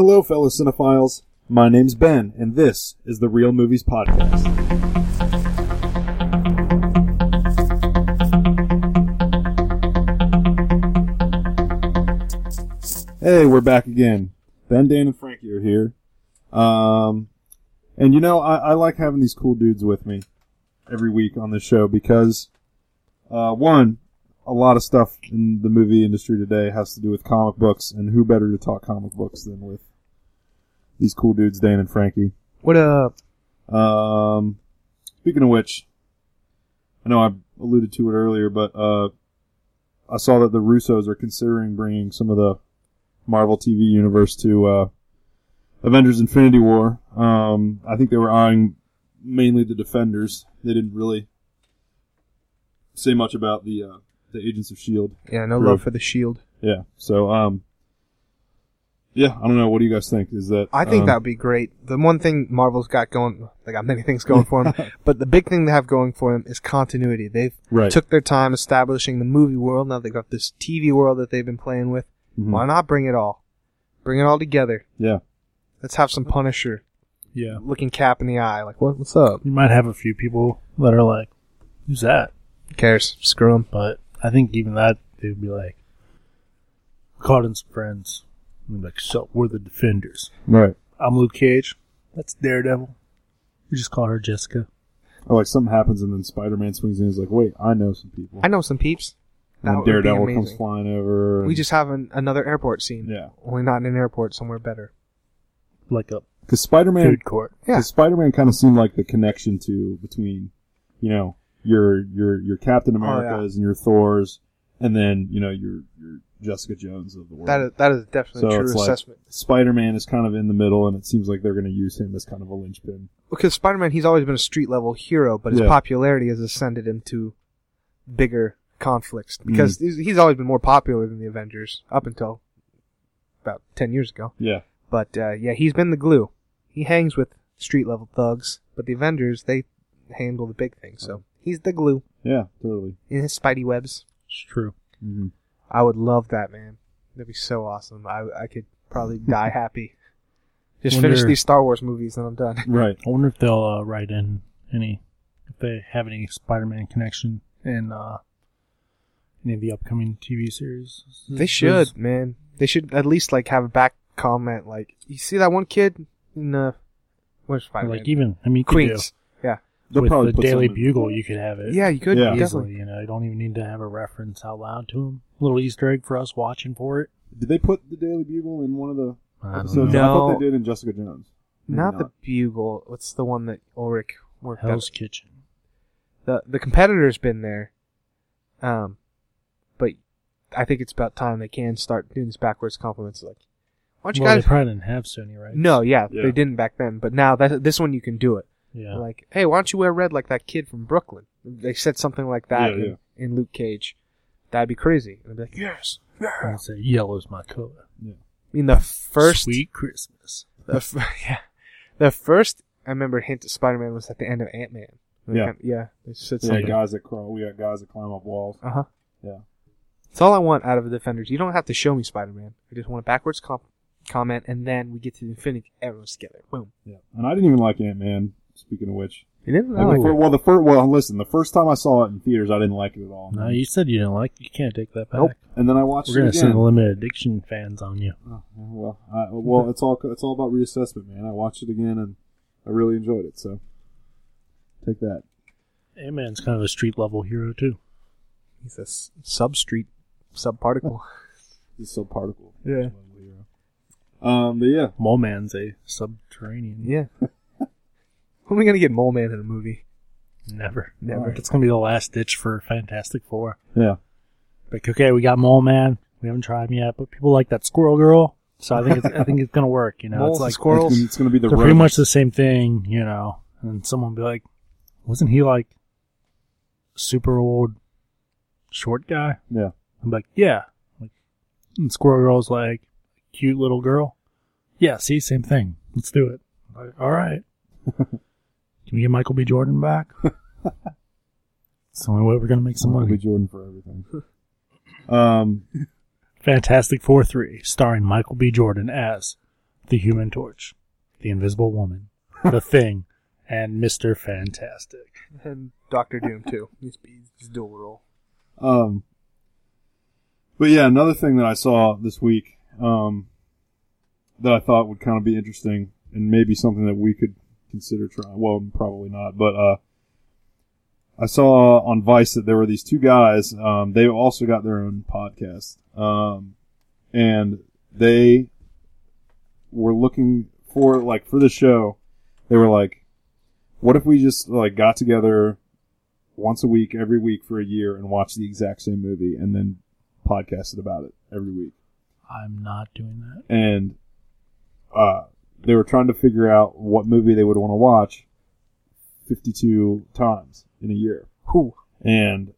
Hello, fellow cinephiles. My name's Ben, and this is the Real Movies Podcast. Hey, we're back again. Ben, Dan, and Frankie are here. Um, and you know, I, I like having these cool dudes with me every week on the show because, uh, one, a lot of stuff in the movie industry today has to do with comic books, and who better to talk comic books than with these cool dudes, Dan and Frankie. What up? Um, speaking of which, I know I alluded to it earlier, but uh, I saw that the Russos are considering bringing some of the Marvel TV universe to uh, Avengers: Infinity War. Um, I think they were eyeing mainly the Defenders. They didn't really say much about the uh, the Agents of Shield. Yeah, no Right. love for the shield. Yeah. So, um, yeah, I don't know. What do you guys think? Is that I think um, that would be great. The one thing Marvel's got going, they got many things going for them, but the big thing they have going for them is continuity. They've right? took their time establishing the movie world. Now they've got this TV world that they've been playing with. Mhm. Why not bring it all? Bring it all together. Yeah. Let's have some Punisher Yeah. looking Cap in the eye. Like, what? What's up? You might have a few people that are like, who's that? Who cares? Screw him. But I think even that, they'd be like, caught in some friends. And they'd like, so, we're the defenders. Right. I'm Luke Cage. That's Daredevil. You just call her Jessica. Or like something happens and then Spider-Man swings in. and is like, wait, I know some people. I know some peeps. That and would be Daredevil comes amazing. flying over. We just have an, another airport scene. yeah, Only not in an airport, somewhere better. Like a because Spider-Man, food court. Yeah. because Spider-Man kind of seemed like the connection to between, you know, your your your Captain Oh, yeah. Americas and your Thors, and then you know your your Jessica Jones of the world. That is, that is definitely So a true it's like- assessment. Spider-Man is kind of in the middle, and it seems like they're going to use him as kind of a linchpin. because Spider-Man, he's always been a street level hero, but his Yeah. popularity has ascended him to bigger conflicts because he's, he's always been more popular than the Avengers up until about ten years ago. Yeah, But uh, yeah, he's been the glue. He hangs with street level thugs, but the Avengers they handle the big things. So he's the glue yeah, totally. in his Spidey webs. It's true. hmm I would love that, man. That'd be so awesome. I I could probably die happy. Just Wonder- finish these Star Wars movies and I'm done. Right. I wonder if they'll uh, write in any, if they have any Spider-Man connection in uh, any of the upcoming TV series. They should, man. They should at least like have a back comment like, "You see that one kid in the where's Spider-Man? Like even, I mean, you could Queens." Do, They'll with probably the put Daily something- Bugle, you could have it. Yeah, you could Yeah. easily. definitely. You know, you don't even need to have a reference out loud to them. little Easter egg for us watching for it. Did they put the Daily Bugle in one of the I don't episodes? know. I thought No. they did in Jessica Jones. Maybe Not the Bugle. What's the one that Urich worked at? Hell's Kitchen. The the competitor's been there, um, but I think it's about time they can start doing these backwards compliments. Like, why don't you well, guys? they probably didn't have Sony, right? no, yeah, Yeah. they didn't back then, but now that this one you can do it. Yeah. Like, hey, why don't you wear red like that kid from Brooklyn? They said something like that Yeah, in, yeah. in Luke Cage. That'd be crazy. And I'd be like, yes. I say yellow's my color. Yeah. I mean, the first, Sweet Christmas. the f- yeah, the first I remember hint of Spider-Man was at the end of Ant-Man. Yeah. yeah. They said Yeah, guys that crawl. We got guys that climb up walls. Uh huh. Yeah. That's all I want out of the Defenders. You don't have to show me Spider-Man. I just want a backwards comp- comment, and then we get to the Infinity. Everyone's together. Boom. Yeah, and I didn't even like Ant Man. Speaking of which, You didn't Like, the fir- well, the first well, listen, the first time I saw it in theaters, I didn't like it at all. No, you said you didn't like. You can't take that back. Nope. and then I watched We're gonna it again. send the limited addiction fans on you. Oh, well, I, well, it's all it's all about reassessment, man. I watched it again and I really enjoyed it. So take that. Ant Man's kind of a street level hero too. He's a s- sub-street, sub-particle. This subparticle. Yeah. Um, but yeah, Mole Man's a subterranean. yeah. When are we gonna get Mole Man in a movie? Never. Never. That's gonna be the last ditch for Fantastic Four. yeah. Like, okay, we got Mole Man. We haven't tried him yet, but people like that Squirrel Girl, so I think it's, I think it's gonna work. You know, Moles it's like squirrels. It's, gonna- it's going to be the they're road. pretty much the same thing. You know, and someone will be like, "Wasn't he like super old short guy?" Yeah. I'm like, "Yeah." Like, and Squirrel Girl's like, "Cute little girl." Yeah, see, same thing. Let's do it. Like, all right. Can we get Michael B. Jordan back? it's the only way we're gonna make some Michael B. money. Jordan for everything. um, Fantastic Four three, starring Michael B. Jordan as The Human Torch, The Invisible Woman, The Thing, and Mr. Fantastic. And Doctor Doom too. He's, he's dual role. Um, but yeah, another thing that I saw this week um, that I thought would kind of be interesting and maybe something that we could consider trying. Well, probably not, but uh, I saw on Vice that there were these two guys. Um, they also got their own podcast, um, and they were looking for like for the show. They were like, "What if we just like got together once a week, every week for a year, and watched the exact same movie, and then podcasted about it every week?" I'm not doing that. and uh, they were trying to figure out what movie they would want to watch 52 times in a year. Who? And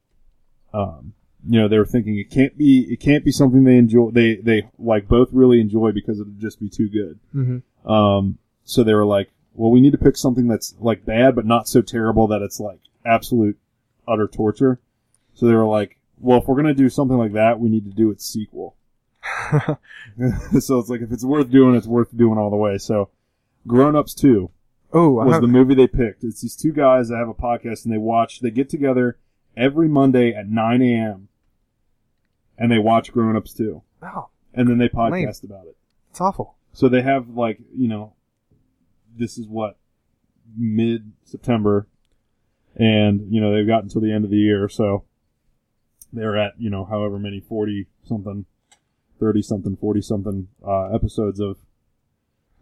um, you know, they were thinking it can't be it can't be something they enjoy they they like both really enjoy because it would just be too good. Mm-hmm. Um, so they were like, well, we need to pick something that's like bad but not so terrible that it's like absolute utter torture. So they were like, well, if we're gonna do something like that, we need to do its sequel. so it's like if it's worth doing, it's worth doing all the way. So, Grown Ups Two oh, was the movie they picked. It's these two guys that have a podcast and they watch. They get together every Monday at 9 a.m. and they watch Grown Ups Two, oh, and then they podcast about it. it's awful. So they have like you know, this is what mid September, and you know they've got until the end of the year. So they're at you know however many forty something, thirty something, forty something uh, episodes of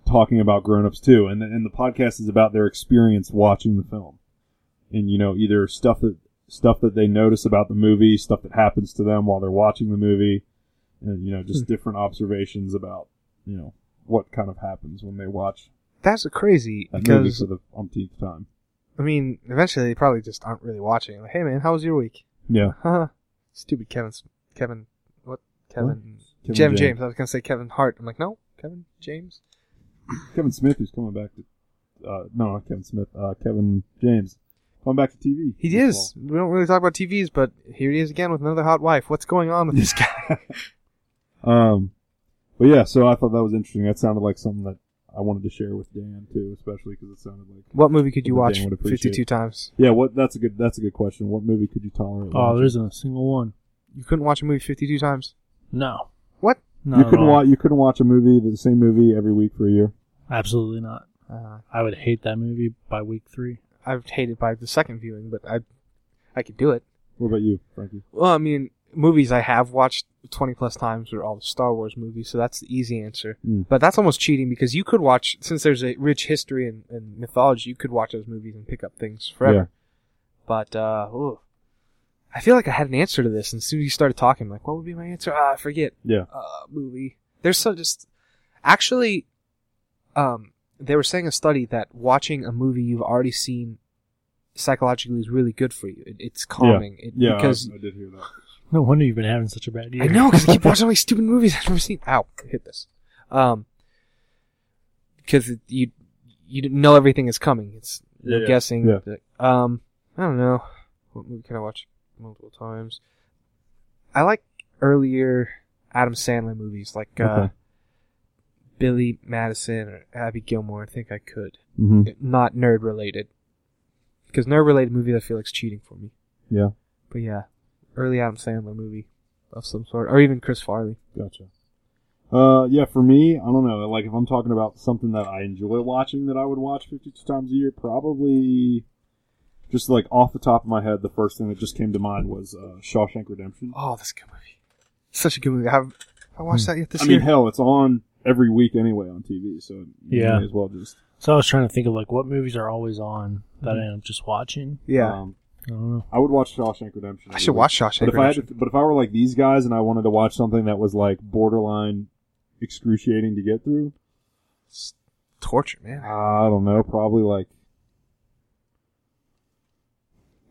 talking about Grown Ups too, and the, and the podcast is about their experience watching the film, and you know either stuff that stuff that they notice about the movie, stuff that happens to them while they're watching the movie, and you know just different observations about you know what kind of happens when they watch That's crazy that movie because for the umpteenth time. I mean, eventually they probably just aren't really watching. Like, hey man, how was your week? Yeah. Stupid Kevin. Kevin. What? Kevin. Kevin Kevin James. James. I was gonna say Kevin Hart. I'm like, no, Kevin James. Kevin Smith who's coming back to uh, no not Kevin Smith, uh, Kevin James coming back to TV. He this is. We don't really talk about TVs, but here he is again with another hot wife. What's going on with this guy? Um, but yeah, so I thought that was interesting. That sounded like something that I wanted to share with Dan too, especially because it sounded like what movie could you Something watch Dan would appreciate. 52 times? yeah. What that's a good that's a good question. What movie could you tolerate? Oh, watching? there isn't a single one. You couldn't watch a movie 52 times. No. What? Not you couldn't watch you couldn't watch a movie the same movie every week for a year. Absolutely not. Uh, I would hate that movie by week three. I've hated by the second viewing, but I, I could do it. What about you, Frankie? Well, I mean, movies I have watched 20 plus times are all the Star Wars movies, so that's the easy answer. Mm. But that's almost cheating because you could watch, since there's a rich history and, and mythology, you could watch those movies and pick up things forever. But, uh, ooh. I feel like I had an answer to this, and as soon as you started talking, I'm like, what would be my answer? Ah, I forget. Yeah. Uh, movie. There's so just, actually, um, they were saying a study that watching a movie you've already seen psychologically is really good for you. It, it's calming. It, Yeah, because I, I did hear that. No wonder you've been having such a bad year. I know because I keep watching all these stupid movies I've never seen. Ow! I hit this. Um, because you you didn't know everything is coming. It's you're Yeah, yeah. guessing. Yeah. um, I don't know. What movie can I watch multiple times? I like earlier Adam Sandler movies, like uh, Okay. Billy Madison or Happy Gilmore. I think I could. hmm Not nerd related, because nerd related movies I feel like is cheating for me. Yeah, But yeah, early Adam Sandler movie of some sort, or even Chris Farley. gotcha. Uh, yeah, for me, I don't know. Like, if I'm talking about something that I enjoy watching that I would watch 52 times a year, probably just like off the top of my head, the first thing that just came to mind was uh, Shawshank Redemption. Oh, that's a good movie. Such a good movie. I have I watched that yet this year. I mean, hell, it's on every week anyway on TV, so you Yeah. may as well just. So I was trying to think of like what movies are always on that I end up just watching. yeah, Um, I don't know. I would watch Shawshank Redemption. I should watch Shawshank But if I had, Redemption. to, but if I were like these guys and I wanted to watch something that was like borderline excruciating to get through, It's torture, man. I don't know, probably like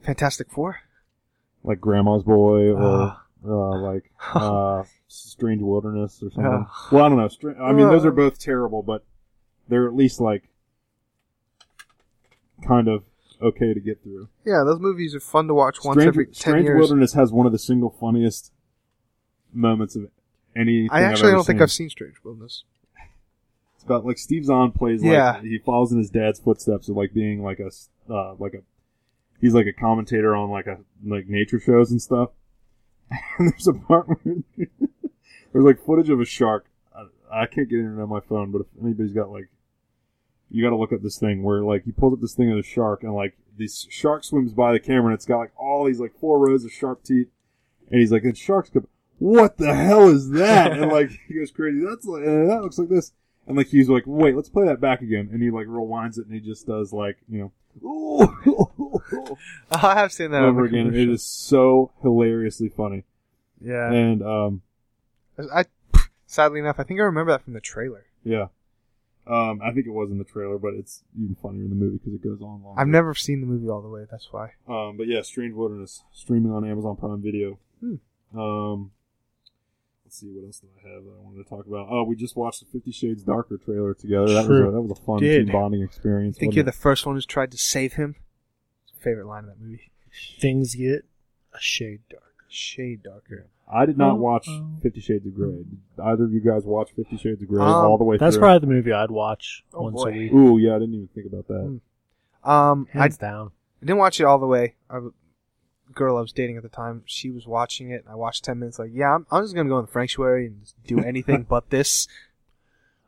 Fantastic Four. like Grandma's Boy or Ah. uh, like uh, Strange Wilderness or something. Well, I don't know. Str- I mean, those Ah. are both terrible, but they're at least like kind of okay to get through. Yeah, those movies are fun to watch once Strange, every ten Strange years. Wilderness has one of the single funniest moments of any. I I've actually don't think. I've seen Strange Wilderness. It's about like Steve Zahn plays like Yeah. he follows in his dad's footsteps of like being like a uh, like a he's like a commentator on like a like nature shows and stuff. And there's a part where there's like footage of a shark. I, I can't get it on my phone, but if anybody's got like you got to look up this thing where like he pulls up this thing of the shark and like this shark swims by the camera and it's got like all these like four rows of sharp teeth. And he's like and sharks come what the hell is that? And like he goes crazy. That's like that looks like this. And like he's like wait let's play that back again. And he like rewinds it and he just does like you know I have seen that over again it is so hilariously funny Yeah. and um I sadly enough, I think I remember that from the trailer. yeah um I think it was in the trailer but it's even funnier in the movie because it goes on longer. I've never seen the movie all the way. That's why. Um, but yeah, Strange Wilderness streaming on Amazon Prime Video. Hmm. Um, let's see what else do I have that I wanted to talk about. Oh, we just watched the Fifty Shades Darker trailer together. That was a, that was a fun Did. team bonding experience. I think you're wasn't the first one who's tried to save him. Favorite line of that movie. Things get a shade darker. Shade darker. I did not Oh, watch oh. Fifty Shades of Grey. Did either of you guys watch Fifty Shades of Grey Um, all the way That's through? That's probably the movie I'd watch Oh, once boy. a week. Ooh, yeah, I didn't even think about that. Hmm. Um, I Hands down. didn't watch it all the way. I, w- girl I was dating at the time, she was watching it. I watched ten minutes. Like, yeah, I'm, I'm just gonna go in the sanctuary and do anything but this.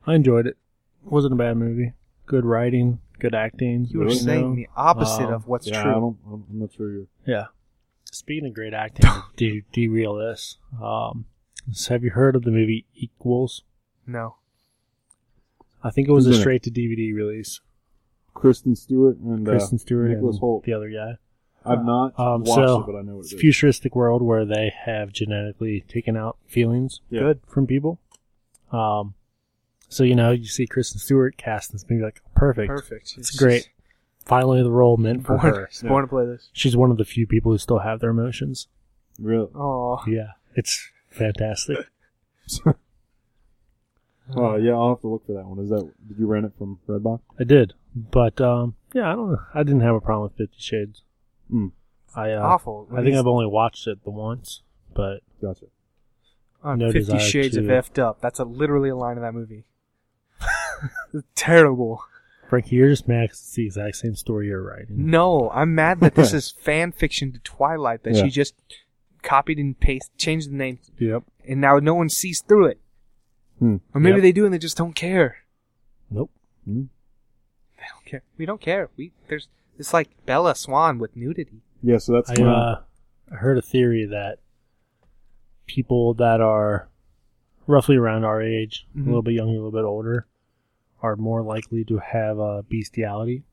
I enjoyed it. Wasn't a bad movie. Good writing, good acting. You were saying know. the opposite Um, of what's yeah, I true. don't, I'm I'm not sure you're. Yeah. Speaking of great acting, to derail this, um, so have you heard of the movie Equals? No. I think it was Who's a in it? straight to DVD release. Kristen Stewart and Kristen uh, Stewart Nicholas and Hoult. the other guy. I've not Um, watched so, it, but I know what It's it a is. futuristic world where they have genetically taken out feelings Yeah. Good. from people. Um, so you know you see Kristen Stewart cast this movie like perfect. Perfect. It's great. Finally, the role meant for Born, her. she's born to play this. She's one of the few people who still have their emotions. Really? Oh. Yeah, it's fantastic. Oh yeah, I'll have to look for that one. Is that did you rent it from Redbox? I did, but um, yeah, I don't know. I didn't have a problem with Fifty Shades. Hmm. I uh, Awful. I think I've only watched it the once, but Gotcha. No Fifty desire Shades of to- effed up. That's a, literally a line in that movie. Terrible. Frankie, you're just mad 'cause it's the exact same story you're writing. No, I'm mad that this is fan fiction to Twilight that Yeah. she just copied and pasted, changed the name, Yep. and now no one sees through it. Hmm. Or maybe Yep. they do and they just don't care. Nope. Hmm. They don't care. We don't care. We there's it's like Bella Swan with nudity. Yeah, so that's I uh, I heard a theory that people that are roughly around our age, Mhm. a little bit younger, a little bit older, are more likely to have a bestiality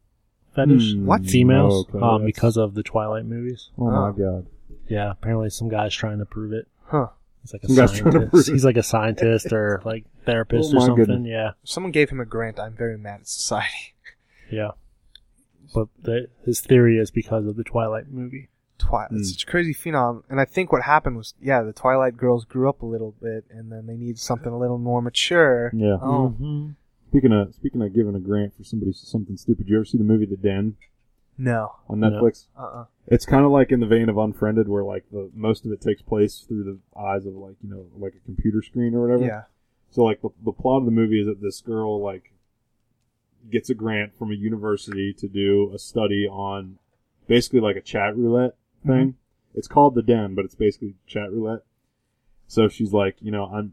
fetish. Hmm, What? Females, okay, um, because of the Twilight movies. Oh my Oh. god. Yeah, apparently some guy's trying to prove it. Huh. He's like a Some guy's trying to prove scientist. He's like a scientist or like therapist Oh or my something. goodness. Yeah, If someone gave him a grant, I'm very mad at society. yeah. But the, his theory is because of the Twilight movie. Twilight. It's Hmm. such a crazy phenom. And I think what happened was, yeah, the Twilight girls grew up a little bit, and then they need something a little more mature. Yeah. Oh, Mhm. Speaking of speaking of giving a grant for somebody something stupid, you ever see the movie The Den no. on No. Netflix? Uh-uh. It's kind of like in the vein of Unfriended, where like the most of it takes place through the eyes of like you know like a computer screen or whatever. Yeah. So like the, the plot of the movie is that this girl like gets a grant from a university to do a study on basically like a chat roulette thing. It's called the Den, but it's basically chat roulette. So she's like, you know, I'm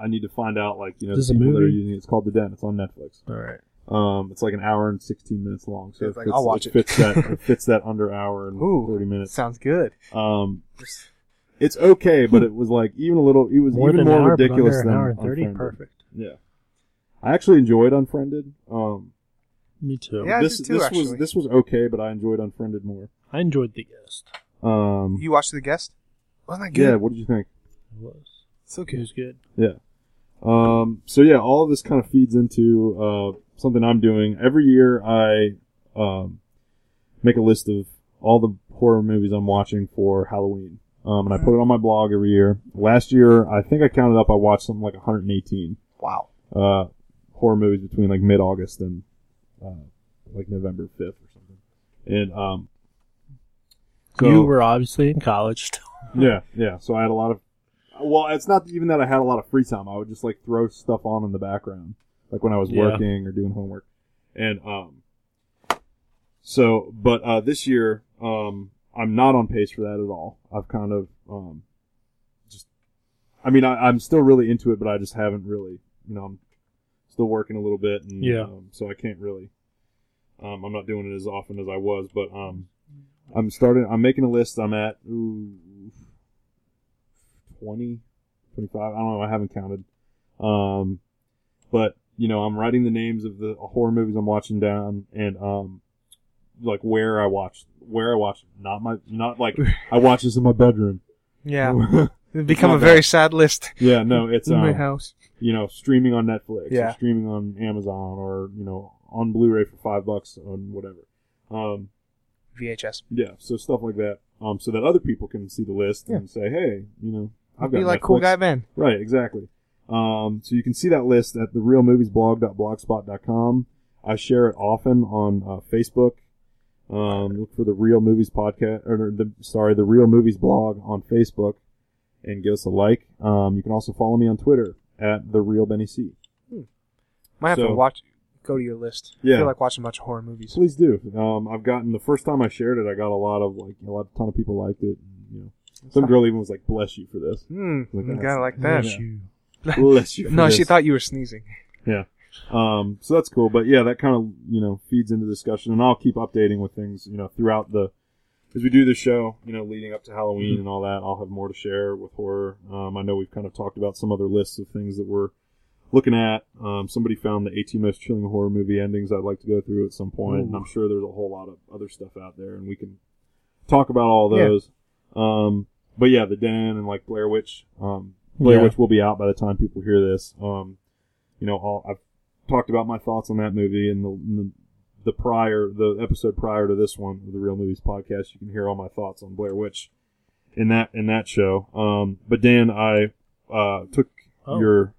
I need to find out like you know This the people that are using it. It's called the Den. It's on Netflix. All right. Um, it's like an hour and sixteen minutes long. So It's it like, fits, I'll watch it. fits that it fits that under hour and Ooh. thirty minutes. Sounds good. Um, it's okay, but it was like even a little. It was More even more hour, ridiculous under than an hour and thirty. Perfect. Yeah, I actually enjoyed Unfriended. Um, Me too. Yeah. I this did too, this actually. was this was okay, but I enjoyed Unfriended more. I enjoyed the guest. Um, You watched The Guest? Wasn't that good? yeah. What did you think? It was. So It good. was good. Yeah. Um, so yeah, all of this kind of feeds into uh, something I'm doing every year. I um, make a list of all the horror movies I'm watching for Halloween, um, and I put it on my blog every year. Last year, I think I counted up. I watched something like 118 Wow. uh, horror movies between like mid August and uh, like November 5th or something. And um, so- you were obviously in college still. yeah, yeah. So I had a lot of. Well, it's not even that I had a lot of free time. I would just like throw stuff on in the background. like when I was Yeah. working or doing homework. And um, so but uh, this year um, I'm not on pace for that at all. I've kind of um, just, I mean, I, I'm still really into it, but I just haven't really, you know, I'm still working a little bit, and Yeah. um, so I can't really. Um, I'm not doing it as often as I was, but um, I'm starting. I'm making a list. I'm at ooh, 20, 25. I don't know. I haven't counted. Um, but you know, I'm writing the names of the horror movies I'm watching down, and um, like where I watched, where I watched. Not my, not like I watch this in my bedroom. Yeah. It'd become not a very sad list. yeah, no, it's in my um, house. You know, streaming on Netflix, Yeah. or streaming on Amazon, or you know, on Blu-ray for five bucks on whatever. Um, VHS. yeah, so stuff like that. Um, so that other people can see the list and say, hey, you know, I've got Be like cool guy Ben. Right, exactly. Um, so you can see that list at therealmoviesblog.blogspot.com. I share it often on uh, Facebook. Um, look for the Real Movies podcast, or the sorry, the Real Movies blog on Facebook, and give us a like. Um, you can also follow me on Twitter at the Real Benny C. Might have to watch. Go to your list. I feel like watching a bunch of horror movies. Please do. Um, I've gotten the first time I shared it, I got a lot of like a lot, of ton of people liked it. And, you know, some girl even was like, "Bless you for this." Hmm. Like, you that's- gotta like that. Bless you. Bless you. For No, this. she thought you were sneezing. Yeah. Um, so that's cool. But yeah, that kind of, you know, feeds into discussion and I'll keep updating with things, you know, throughout the, as we do this show, you know, leading up to Halloween and all that, I'll have more to share with horror. Um, I know we've kind of talked about some other lists of things that we're looking at. Um, somebody found the 18 most chilling horror movie endings I'd like to go through at some point, and Ooh. I'm sure there's a whole lot of other stuff out there and we can talk about all Yeah. those. Um, but yeah, the Den and like Blair Witch, um, Blair Yeah. Witch will be out by the time people hear this. Um, you know, I'll, I've talked about my thoughts on that movie and the, the the prior the episode prior to this one, the Real Movies podcast. You can hear all my thoughts on Blair Witch in that in that show. Um, but Dan, I uh, took Oh. your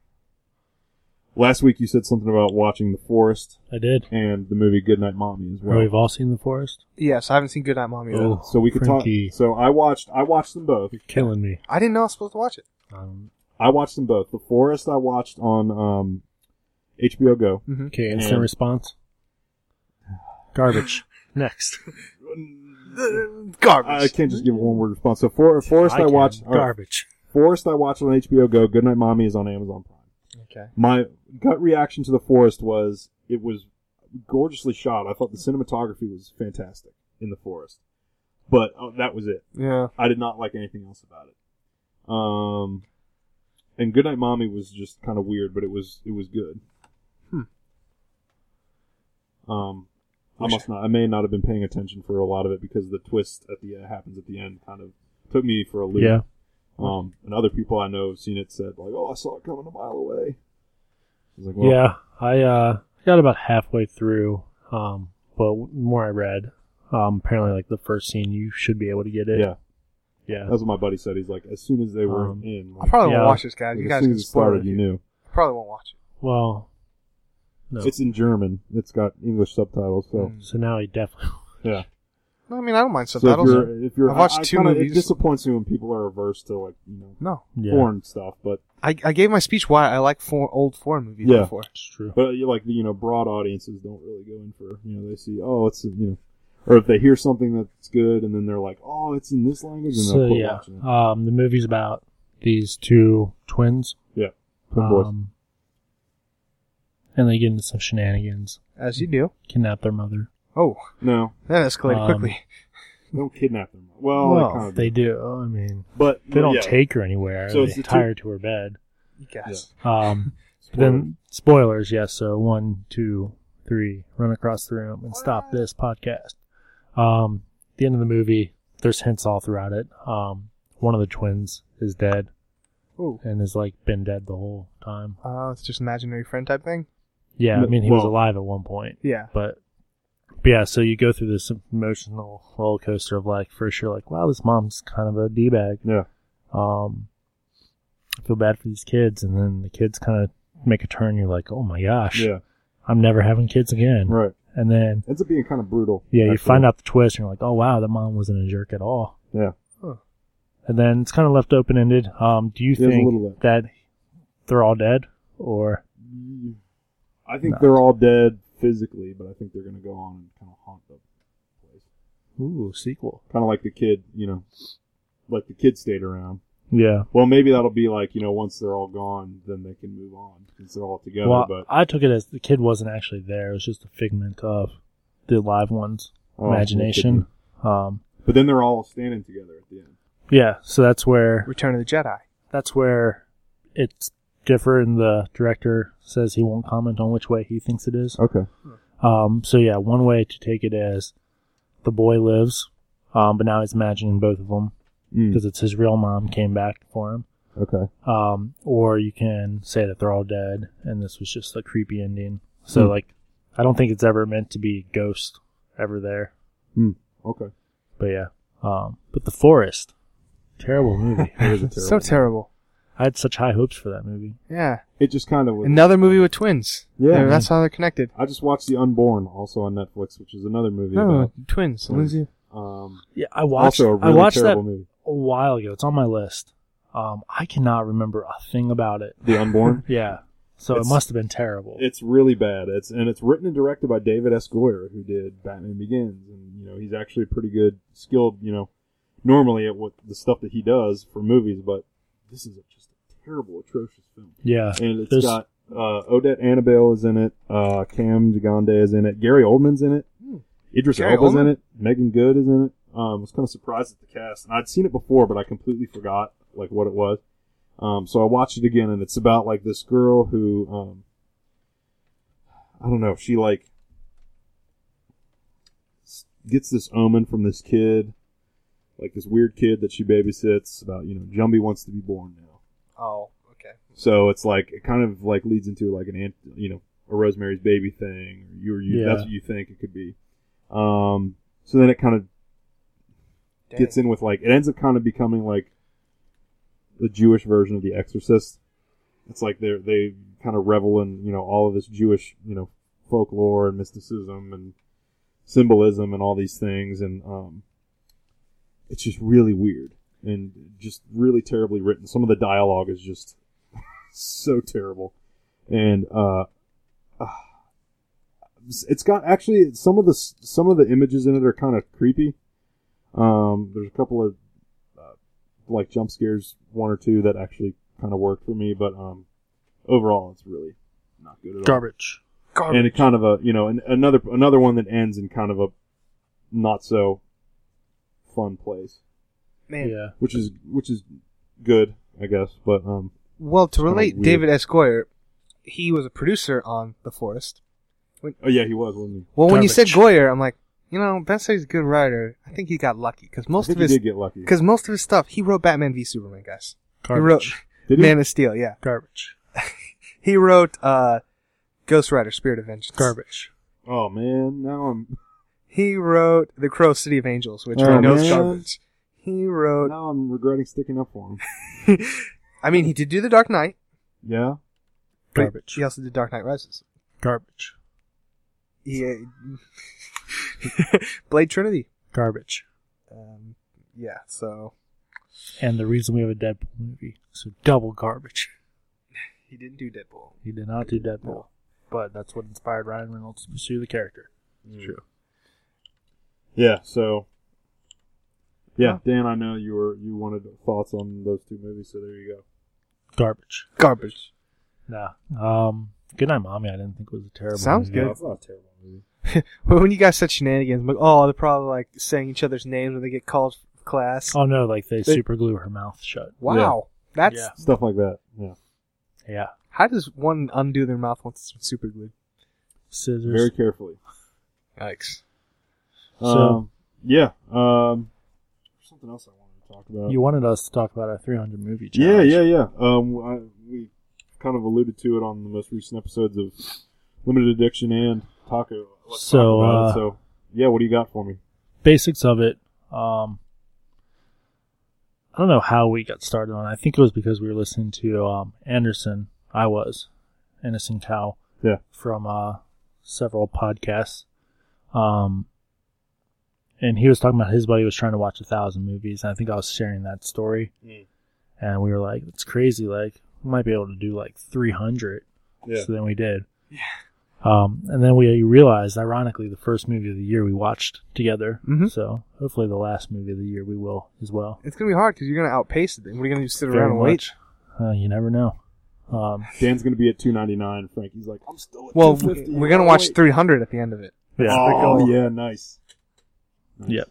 last week. You said something about watching The Forest I did. and the movie Goodnight Mommy as Well, well. we've all seen The Forest. Yes, I haven't seen Goodnight Mommy. Oh. so we could Frankie. talk. So I watched I watched them both. You're killing me. I didn't know I was supposed to watch it. Um, I watched them both. The Forest I watched on um, HBO Go. okay, instant And- response. Garbage. Next. Garbage. I can't just give a one word response. So for Forest I, can. watched all right, Garbage. Forest I watched on HBO Go. Goodnight Mommy is on Amazon Prime. okay. My gut reaction to The Forest was it was gorgeously shot. I thought the cinematography was fantastic in The Forest, but uh, that was it. Yeah. I did not like anything else about it. Um, and Goodnight Mommy was just kind of weird, but it was it was good. Hmm. Um, I must not. I may not have been paying attention for a lot of it because the twist at the uh, happens at the end kind of took me for a loop. Yeah. Um, and other people I know have seen it said like, "Oh, I saw it coming a mile away." I was like, well, yeah. I uh, got about halfway through. Um, but the more I read, um, apparently like the first scene, you should be able to get it. yeah." Yeah. That's what my buddy said. He's like, as soon as they were Um, in, I probably Yeah. won't watch this, guys. like, You as guys soon can as it spoil started, it. you knew. I probably won't watch it. Well, no. It's in German. It's got English subtitles, so Mm. so now he definitely. yeah. No, I mean, I don't mind So if subtitles. you're, if you're, I've watched I, I two kinda, movies. It disappoints me when people are averse to like you know no. Yeah. foreign stuff, but I, I gave my speech why I like for, old foreign movies Yeah. before. It's true. but you like the you know broad audiences don't really go in for you know they see oh it's you know or if they hear something that's good and then they're like oh it's in this language and they'll So quit yeah, watching it. um, the movie's about these two twins. Yeah. Twin boys. Um, and they get into some shenanigans, As you do. kidnap their mother. Oh, No, that escalated Um, quickly. don't kidnap them. Well, well, they kind of they do. I mean, but they don't yeah, take her anywhere. So they it's the tie two- her to her bed. You guess. Um, but then spoilers, yes. So one, two, three, run across the room and stop this podcast. Um, the end of the movie, there's hints all throughout it. Um, one of the twins is dead Oh. and has like been dead the whole time. Uh, it's just imaginary friend type thing. Yeah, I mean he was alive at one point, Yeah. but, but yeah. So you go through this emotional roller coaster of like, first you're like, wow, this mom's kind of a d bag. Yeah. Um, I feel bad for these kids, and then the kids kind of make a turn. You're like, oh my gosh, yeah I'm never having kids again. right And then, ends up being kind of brutal. yeah, you find out the twist, and you're like, oh wow, that mom wasn't a jerk at all. Yeah. Huh. And then it's kind of left open ended. Um, do you think that they're all dead, or I think No. they're all dead physically, but I think they're going to go on and kind of haunt the place. Ooh, sequel. Kind of like the kid, you know, like the kid stayed around. Yeah. Well, maybe that'll be like you know, once they're all gone, then they can move on since they're all together. well, but I took it as the kid wasn't actually there. It was just a figment of the live one's oh, imagination. Um, But then they're all standing together at the end. yeah, so that's where Return of the Jedi. that's where it's different. The director says he won't comment on which way he thinks it is. Okay. Um, so yeah, one way to take it is the boy lives, um, but now he's imagining both of them Mm, because it's his real mom came back for him. okay. Um, or you can say that they're all dead and this was just a creepy ending. So Hmm. like, I don't think it's ever meant to be ghost ever there. Okay. But yeah. Um, but the forest, terrible movie. It is a terrible. So terrible. I had such high hopes for that movie. Yeah. It just kind of was. Another movie with twins. Yeah. They're- that's how they're connected. I just watched The Unborn, also on Netflix, which is another movie. No, about, twins. Twins. Lindsay. um, Yeah, I watched. also a really I watched that terrible movie. a while ago. It's on my list. Um, I cannot remember a thing about it. The Unborn. Yeah, so It's- it must have been terrible. It's really bad. It's and it's written and directed by David S. Goyer, who did Batman Begins, and you know he's actually pretty good, skilled, you know, normally at what the stuff that he does for movies. But this is a terrible, atrocious film. yeah, And it's There's- got uh, Odette Annable is in it, uh, Cam Gigandet is in it, Gary Oldman's in it, Hmm. Idris Gary Elba's in it, Meagan Good is in it. Um, I was kind of surprised at the cast, and I'd seen it before, but I completely forgot like what it was. Um, so I watched it again, and it's about like this girl who, um, I don't know, she like gets this omen from this kid, like this weird kid that she babysits. About you know, Jumby wants to be born now. Oh, okay. So it's like it kind of like leads into like an ant, you know, a Rosemary's Baby thing, or you or you. Yeah. That's what you think it could be. Um, so then it kind of gets in with like it ends up kind of becoming like the Jewish version of The Exorcist. It's like they they kind of revel in you know all of this Jewish you know folklore and mysticism and symbolism and all these things, and um, it's just really weird and just really terribly written. Some of the dialogue is just so terrible, and uh, ah, it's got actually some of the some of the images in it are kind of creepy. Um, there's a couple of uh, like jump scares, one or two that actually kind of work for me, but um, overall it's really not good at all. garbage. Garbage. And it kind of a you know an, another another one that ends in kind of a not so fun place, Man. Yeah, which is which is good, I guess. But um, Well, to relate. David S. Goyer, he was a producer on The Forest. oh yeah, he was, wasn't he? Well, when you said Goyer, I'm like, you know, Ben Stille's a good writer. I think he got lucky because I most think of he his did get lucky. because most of his stuff he wrote Batman v Superman, guys. garbage. He wrote Did he? Man of Steel, yeah. garbage. He wrote uh, Ghost Rider: Spirit of Vengeance. Garbage. Oh man, now I'm He wrote The Crow: City of Angels, which Oh, we know is garbage. He wrote. now I'm regretting sticking up for him. I mean, he did do The Dark Knight. Yeah, but Garbage. He also did Dark Knight Rises. Garbage. He, Blade Trinity. Garbage. Um, yeah, so And the reason we have a Deadpool movie, so double garbage. he didn't do Deadpool. He did not do Deadpool, but that's what inspired Ryan Reynolds to pursue the character. true. Yeah, so yeah, Dan, I know you were you wanted thoughts on those two movies, so there you go. Garbage. Garbage. Nah. Um. Good night, mommy. I didn't think it was a terrible. Sounds movie. good. it's not a terrible movie. Well, when you guys said shenanigans, I'm like, oh, they're probably like saying each other's names when they get called for class. Oh no! Like they They- super glue her mouth shut. wow, that's Yeah. Stuff like that. Yeah, Yeah. how does one undo their mouth once it's super glued? Scissors. very carefully. Yikes. So- um, yeah. Um, something else I wanted to talk about. You wanted us to talk about our 300 movie yeah, challenge. yeah, yeah. Um, I, we kind of alluded to it on the most recent episodes of Limited Addiction and Taco. Let's So, uh, so yeah, what do you got for me? Basics of it. Um. I don't know how we got started on. it. I think it was because we were listening to um Anderson. I was Innocent Cow. Yeah. From uh several podcasts. Um. And he was talking about his buddy was trying to watch a thousand movies, and I think I was sharing that story. Mm. And we were like, "It's crazy! Like, we might be able to do like 300." Yeah. So then we did. Yeah. Um, and then we realized, ironically, the first movie of the year we watched together. Mhm. So hopefully, the last movie of the year we will as well. It's gonna be hard because you're gonna outpace it. Then what are you gonna do? Sit Very around and wait? much. Uh, you never know. Um, Dan's gonna be at two ninety nine. Frankie's like, I'm still at Well, we're gonna watch wait. 300 at the end of it. yeah. Oh yeah, nice. Nice. Yeah.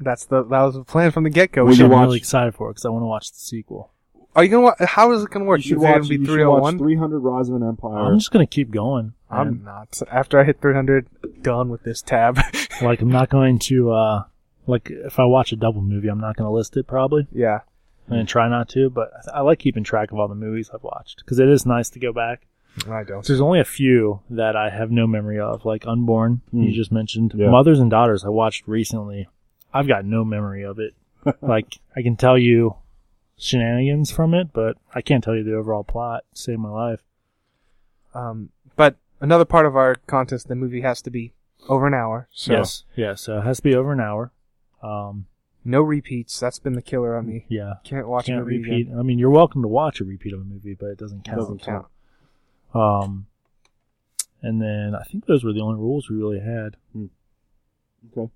That's the that was the plan from the get go. Will Which you I'm watch- really excited for because I want to watch the sequel. Are you gonna? wa- How is it gonna work? You should Is it gonna watch. be you should watch 301? 300 Rise of an Empire. I'm just gonna keep going. I'm man. not. After I hit 300, done with this tab. like I'm not going to uh like if I watch a double movie, I'm not going to list it probably. yeah. I'm going to try not to, but I I like keeping track of all the movies I've watched because it is nice to go back. I don't. There's only a few that I have no memory of, like Unborn Hmm. you just mentioned. Yeah. Mothers and Daughters I watched recently. I've got no memory of it. like I can tell you shenanigans from it, but I can't tell you the overall plot. to Save my life. Um, but another part of our contest, the movie has to be over an hour. So Yes, yes. So it has to be over an hour. Um, no repeats. That's been the killer on me. yeah. Can't watch a Can't movie repeat. again. I mean, you're welcome to watch a repeat of a movie, but it doesn't count. Doesn't count. Um, and then I think those were the only rules we really had. okay.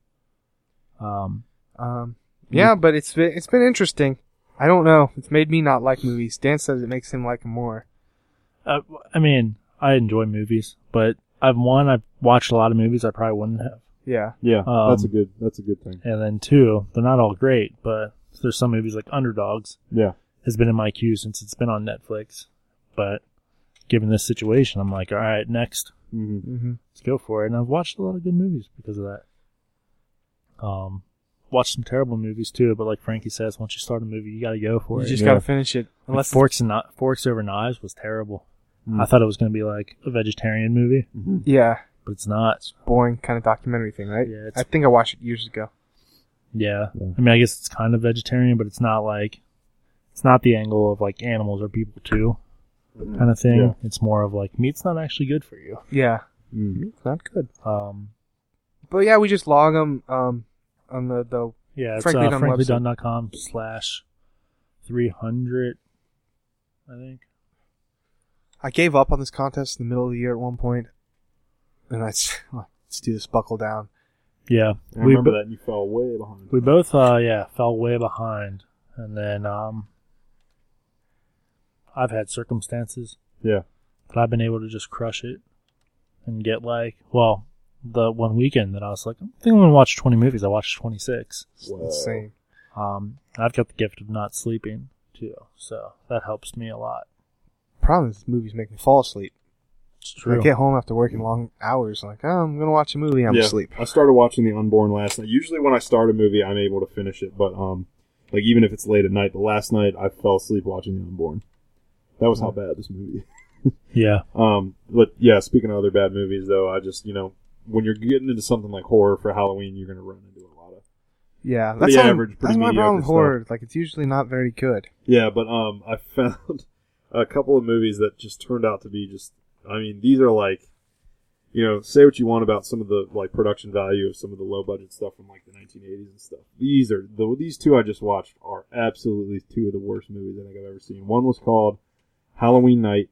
Um, Um, yeah, but it's been it's been interesting. I don't know. It's made me not like movies. Dan says it makes him like them more. uh, I mean, I enjoy movies, but I've one, I've watched a lot of movies I probably wouldn't have, Yeah. Yeah, Um, that's a good. That's a good thing. and then two, they're not all great, but there's some movies like Underdogs Yeah. has been in my queue since it's been on Netflix, but given this situation, I'm like, all right, next, hmm Mm-hmm. let's go for it. And I've watched a lot of good movies because of that. Um, watched some terrible movies too, but like Frankie says, once you start a movie, you got to go for You it. You just Yeah. gotta finish it. Like Unless forks and Kni- forks over knives was terrible. Mm. I thought it was going to be like a vegetarian movie, hmm yeah, but it's not. It's boring kind of documentary thing, right? Yeah, it's- I think I watched it years ago. Yeah. Yeah. I mean, I guess it's kind of vegetarian, but it's not like it's not the angle of like animals or people too kind of thing. Yeah. It's more of like meat's not actually good for you. Yeah, Mm. it's not good. Um, But yeah, we just log them um, on the the yeah, it's Frankly uh, Done website. franklydone.com slash 300, I think. I gave up on this contest in the middle of the year at one point, and I s- let's do this buckle down. Yeah. I we remember bo- that you fell way behind. We both, uh, yeah, fell way behind. And then, um, I've had circumstances Yeah. that I've been able to just crush it and get like, well, the one weekend that I was like, I think I'm going to watch 20 movies. I watched 26. Whoa. insane. Um, I've got the gift of not sleeping too. So that helps me a lot. Problem is, movies make me fall asleep. It's true. I get home after working long hours, like, oh, I'm gonna watch a movie. I'm yeah. asleep. I started watching The Unborn last night. Usually when I start a movie, I'm able to finish it, but um, like even if it's late at night, the last night I fell asleep watching The Unborn. That was how bad this movie. Yeah. Um, but yeah, speaking of other bad movies, though, I just you know when you're getting into something like horror for Halloween, you're gonna run into a lot of Yeah, Pretty that's all- average, pretty That's my problem with horror. Like, it's usually not very good. yeah. But um, I found a couple of movies that just turned out to be just. I mean, these are like, you know, say what you want about some of the like production value of some of the low budget stuff from like the 1980s and stuff. These are the these two I just watched are absolutely two of the worst movies I think I've ever seen. One was called Halloween Night.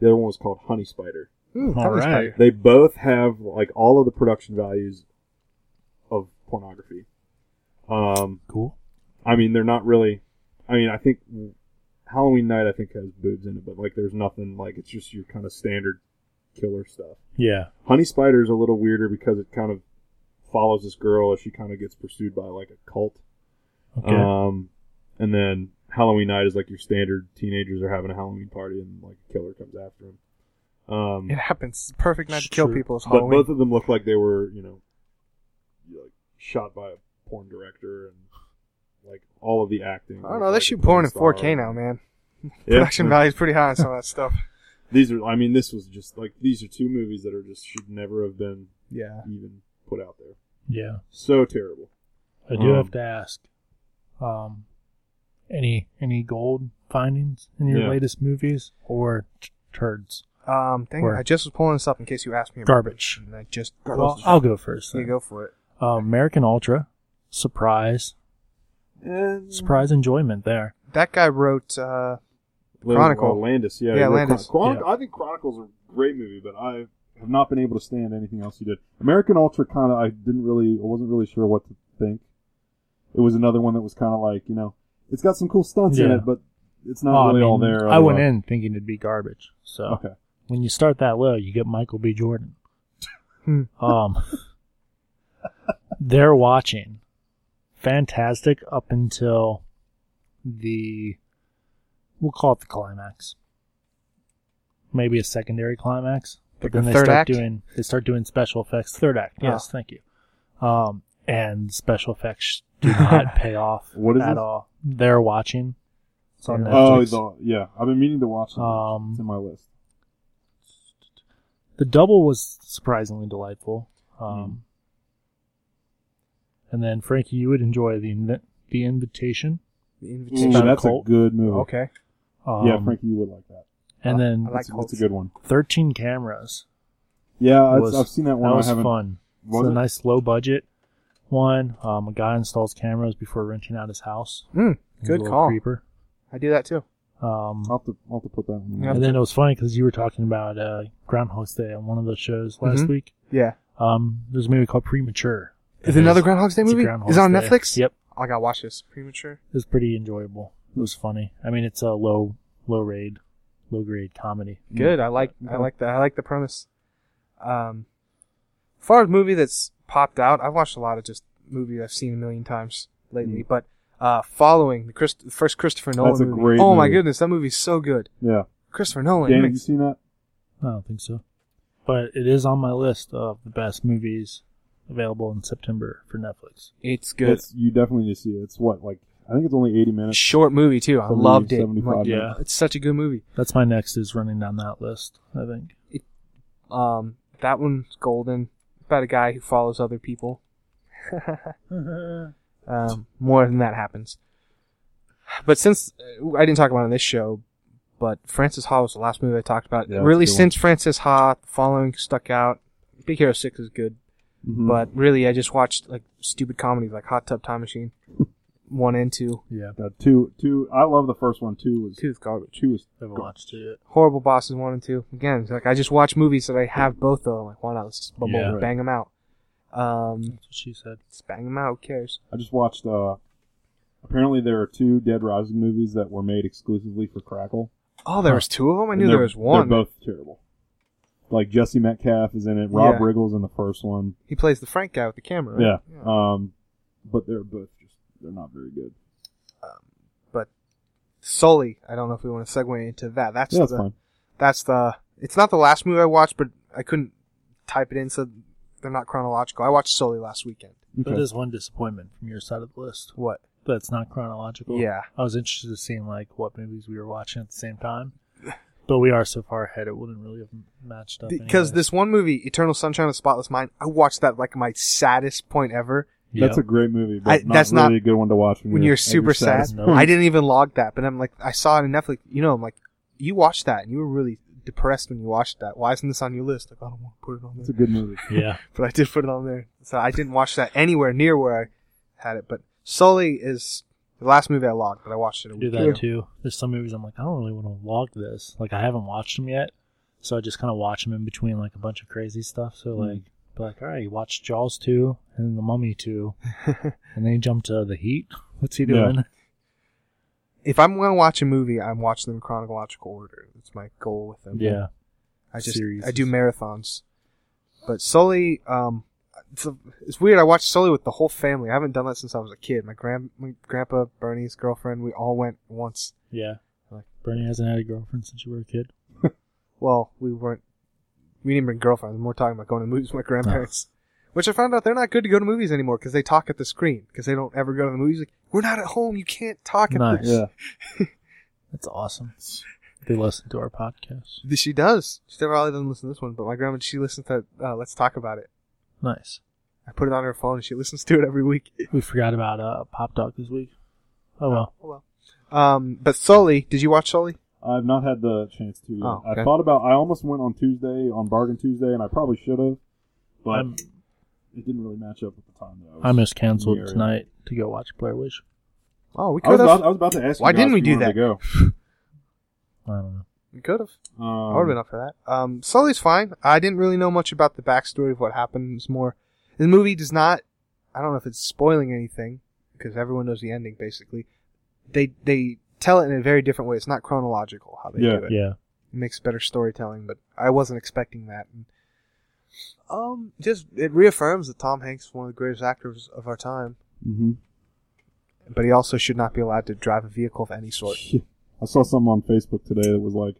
The other one was called Honey Spider. Ooh, All Honey right. Spider. They both have like all of the production values of pornography. Um, Cool. I mean, they're not really. I mean, I think Halloween Night I think has boobs in it, but like there's nothing like it's just your kind of standard killer stuff. Yeah. Honey Spider is a little weirder because it kind of follows this girl as she kind of gets pursued by like a cult. Okay. Um, and then Halloween Night is like your standard teenagers are having a Halloween party and like a killer comes after them. Um, It happens. It's perfect night to kill true. people. Is but both of them look like they were, you know, like shot by a porn director and like all of the acting. I don't know. was, They shoot porn in 4K now, man. Yeah. Production value is pretty high on some of that stuff. These are, I mean, this was just like these are two movies that are just should never have been Yeah. even put out there. yeah. So terrible. I do Um, have to ask, um, any any gold findings in your Yeah. latest movies or t- turds? Um, dang Or- it. I just was pulling this up in case you asked me. about Garbage. it, And I just. Well, I'll go first. you then. go for it. Uh, American Ultra, surprise, And surprise enjoyment there. That guy wrote. uh Well, Chronicle. uh, Landis, yeah, Yeah, he wrote Landis. Chron- Chron- Yeah. I think Chronicle's a great movie, but I have not been able to stand anything else he did. American Ultra kind of I didn't really I wasn't really sure what to think. It was another one that was kind of like you know it's got some cool stunts in Yeah. it, but it's not Oh, really I all mean, there. I went otherwise. in thinking it'd be garbage. So Okay. when you start that low, you get Michael B. Jordan. Hmm. um, they're watching. Fantastic up until the, we'll call it the climax. Maybe a secondary climax. But Like the then they third start act? doing they start doing special effects. Third act, Oh. yes, thank you. Um, and special effects do not pay off What is at this? all. They're watching. It's on Yeah. Oh, Netflix. the, yeah. I've been meaning to watch it. Um, it's in my list. The double was surprisingly delightful. Hmm. Um, And then Frankie, you would enjoy the inv- the invitation. The Ooh, invitation. about a that's a cult. good movie. Okay. Um, yeah, Frankie, you would like that. And I then like That's, cults. that's a good one. thirteen cameras. Yeah, I've, Was- I've seen that one. That was I haven't. fun. Was it's a it? nice low budget one. Um, a guy installs cameras before renting out his house. Mm, He's good little call. Creeper. I do that too. Um, I'll have, to, I'll have to put that one. in. Yep. and then it was funny because you were talking about uh, Groundhog's Day on one of those shows last Mhm. week. Yeah. Um, there's a movie called Premature. Is it another Groundhog's Day movie? Groundhog's Is it on Day. Netflix? Yep. I gotta watch this. Premature. It was pretty enjoyable. It was funny. I mean, it's a low, low grade, low grade comedy. Good. I like. I like that. I like the premise. Um, as far as movie that's popped out, I've watched a lot of just movies I've seen a million times lately. But uh, following the Chris, the first Christopher Nolan That's a movie. great oh my goodness, that movie's so good. Yeah. Christopher Nolan. Dan, he have you seen that? I don't think so, but it is on my list of the best movies available in September for Netflix. it's good. It's, you definitely need to see it. It's what, like, I think it's only 80 minutes. Short movie too. I 70, loved it. Like, Yeah. It's such a good movie. That's my next is running down that list. I think. Um, that one's golden. About a guy who follows other people. Um, more than that happens. But since uh, I didn't talk about it on this show, but Frances Ha was the last movie I talked about. Yeah, really, good one. since Frances Ha, following stuck out. Big Hero Six is good, Mhm. but really, I just watched like stupid comedies like Hot Tub Time Machine, one and two. Yeah, Uh, two, two. I love the first one. Two was Two is garbage. two was I've watched it. Horrible Bosses one and two. Again, it's like I just watch movies that I have both of. I'm like, why not? Let's just bum- Yeah. bum- bang them out. Um, That's what she said. just bang them out. Who cares? I just watched. uh Apparently, there are two Dead Rising movies that were made exclusively for Crackle. Oh, there was two of them. I And knew they're- there was one. They're both terrible. Like Jesse Metcalfe is in it. Rob Yeah. Riggle's in the first one. He plays the Frank guy with the camera. Right? Yeah. Um, but they're both just they're not very good. Um, but Sully, I don't know if we want to segue into that. That's Yeah, that's the fine. that's the it's not the last movie I watched, but I couldn't type it in so they're not chronological. I watched Sully last weekend. That Okay. is one disappointment from your side of the list. What? That's not chronological. Yeah. I was interested in seeing like what movies we were watching at the same time, but we are so far ahead it wouldn't really have matched up. Because anyway. this one movie, Eternal Sunshine of the Spotless Mind, I watched that like my saddest point ever. That's a great movie, but I- not that's really not- a good one to watch when, When you're super at your sad, saddest No. I didn't even log that, but I'm like, I saw it on Netflix. You know, I'm like, you watched that and you were really depressed when you watched that. Why isn't this on your list? Like, I don't want to put it on there. It's a there, good movie. yeah. but I did put it on there. So I didn't watch that anywhere near where I had it. But Sully is the last movie I logged, but I watched it a I do week that ago. too. There's some movies I'm like, I don't really want to log this. Like I haven't watched them yet, so I just kind of watch them in between like a bunch of crazy stuff. So Hmm. like, be like, all right, you watched Jaws two and then The Mummy two, and then you jump to The Heat. What's he Yeah. doing? if I'm going to watch a movie, I'm watching them in chronological order. That's my goal with them. Yeah, I just Series. I do marathons. But Sully, um, it's, it's weird. I watched Sully with the whole family. I haven't done that since I was a kid. My grand, my grandpa, Bernie's girlfriend, we all went once. yeah. Like- Bernie hasn't had a girlfriend since you were a kid. Well, we weren't. We didn't bring girlfriends. We're talking about going to movies with my grandparents. Which I found out they're not good to go to movies anymore because they talk at the screen because they don't ever go to the movies. Like, we're not at home. You can't talk at Nice. the. Yeah. That's awesome. They listen to our podcast. She does. She probably doesn't listen to this one, but my grandma she listens to. Uh, Let's talk about it. Nice. I put it on her phone and she listens to it every week. We forgot about uh, Pop Dog this week. Oh well. Oh well. Um, but Sully, did you watch Sully? I've not had the chance to. Yet. Oh, okay. I thought about. I almost went on Tuesday on Bargain Tuesday, and I probably should have, but I'm- it didn't really match up with the time. That I, was I missed canceled in the area. tonight to go watch Blair Witch. Oh, we I was, could about, have. I was about to ask. Why you didn't we do wanted To go. I don't know. We could have. Um, I would have been up for that. Um, Sully's fine. I didn't really know much about the backstory of what happened. It's more, the movie does not. I don't know if it's spoiling anything because everyone knows the ending. Basically, they they tell it in a very different way. It's not chronological how they Yeah. do it. Yeah. It makes better storytelling, but I wasn't expecting that. And, um, just it reaffirms that Tom Hanks is one of the greatest actors of our time, Mm-hmm. but he also should not be allowed to drive a vehicle of any sort. I saw something on Facebook today that was like,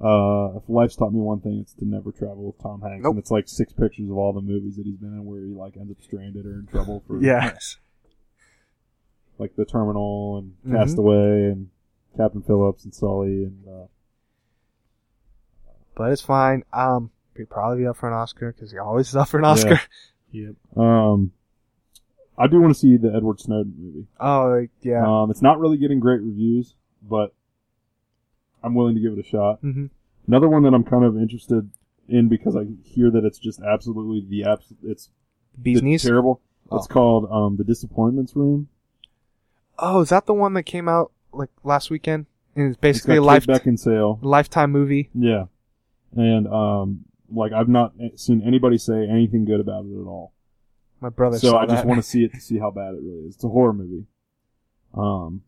uh, if life's taught me one thing, it's to never travel with Tom Hanks. Nope. And it's like six pictures of all the movies that he's been in where he like ends up stranded or in trouble for Yes. Like the terminal and Mhm. Castaway and Captain Phillips and Sully and uh, but it's fine. Um, he'd probably be up for an Oscar because he always is up for an Oscar. Yep. um, I do want to see the Edward Snowden movie. Oh yeah. Um, it's not really getting great reviews, but I'm willing to give it a shot. hmm Another one that I'm kind of interested in because I hear that it's just absolutely the abs- it's Bee's knees. terrible. Oh. It's called um, the Disappointments Room. Oh, is that the one that came out like last weekend? And it's It's basically got a life Kate Beckinsale. lifetime movie. Yeah, and um, like I've not seen anybody say anything good about it at all. My brother so saw I just want to see it to see how bad it really is. It's a horror movie. Um,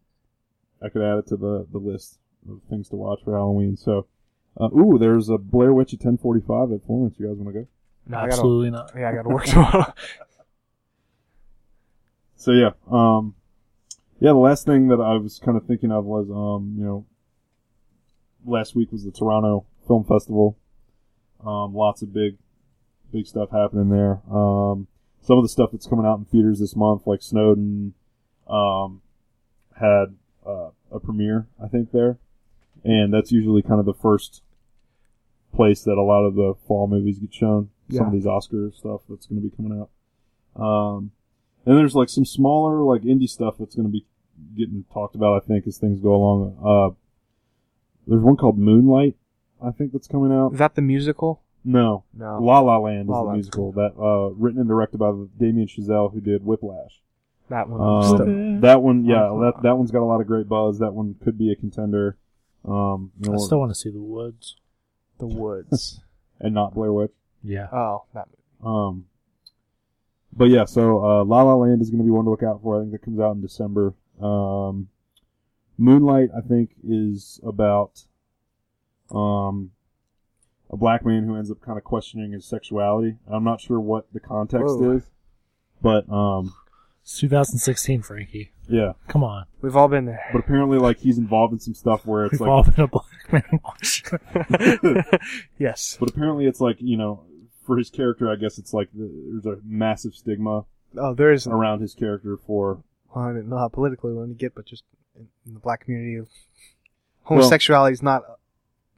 I could add it to the the list of things to watch for Halloween. So, uh, ooh, there's a Blair Witch at 10:45 at Florence. You guys want to go? No, I gotta, Absolutely not. yeah, I got to work tomorrow. So yeah, um, yeah. The last thing that I was kind of thinking of was, um, you know, last week was the Toronto Film Festival. Um, lots of big, big stuff happening there. Um, some of the stuff that's coming out in theaters this month, like Snowden, um, had uh, a premiere, I think there, and that's usually kind of the first place that a lot of the fall movies get shown. Some of these Oscar stuff that's going to be coming out. Um, and there's like some smaller like indie stuff that's going to be getting talked about. I think as things go along. Uh, there's one called Moonlight. I think that's coming out. is that the musical? No, No. La La Land is La the La. musical that uh, written and directed by Damien Chazelle, who did Whiplash. That one. Um, Still- that one, yeah, that that one's got a lot of great buzz. That one could be a contender. Um, you I still want to see the woods. the Woods. and not Blair Witch. Yeah. oh, that movie. Um, but yeah, so uh, La La Land is going to be one to look out for. I think that comes out in December. Um, Moonlight, I think, is about um, a black man who ends up kind of questioning his sexuality. I'm not sure what the context Whoa. is, but um, It's 2016, Frankie. yeah. Come on. We've all been there. But apparently, like he's involved in some stuff where it's We've like all been a black man watching. yes. But apparently, it's like you know, for his character, I guess it's like the, there's a massive stigma Oh, there is. around his character for Well, I didn't know how politically we want to get, but just in, in the black community, homosexuality is not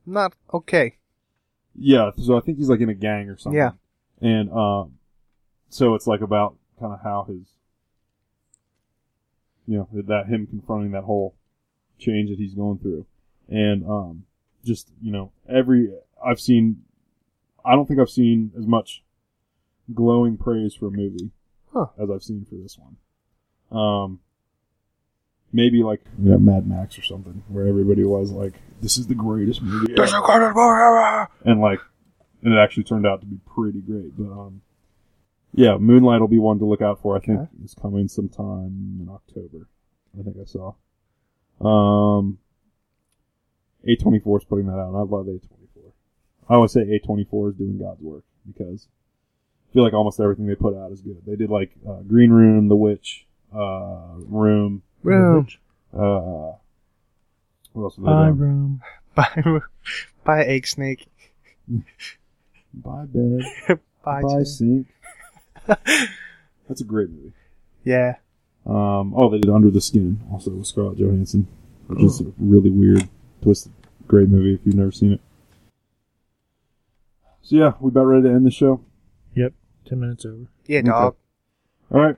not okay. yeah. So I think he's like in a gang or something. Yeah. and um, so it's like about kind of how his, you know, that him confronting that whole change that he's going through, and um, just you know, every I've seen, I don't think I've seen as much glowing praise for a movie Huh. as I've seen for this one. Um, maybe like yeah, Mad Max or something, where everybody was like, "This is the greatest movie," ever." and like, and it actually turned out to be pretty great. But um, yeah, Moonlight will be one to look out for. I think Okay. it's coming sometime in October. I think I saw. Um, A twenty four is putting that out. and I love A twenty four. I always say A twenty four is doing God's work because I feel like almost everything they put out is good. They did like uh, Green Room, The Witch, uh, Room. Room. Uh, what else? have they My done? room. Buy, buy egg snake. Bye bed. Buy. Bye sink. That's a great movie. Yeah. Um, oh, they did Under the Skin also with Scarlett Johansson, which is a really weird, twisted, great movie if you've never seen it. So yeah, we about ready to end the show. Yep. 10 minutes over. Yeah, Okay. dog. All right.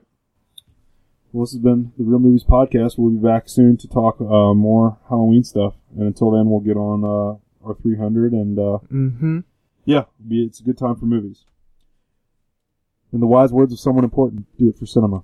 Well, this has been the Real Movies Podcast. We'll be back soon to talk uh, more Halloween stuff, and until then, we'll get on uh, our 300, and uh, Mm-hmm. yeah, be it's a good time for movies. In the wise words of someone important, do it for cinema.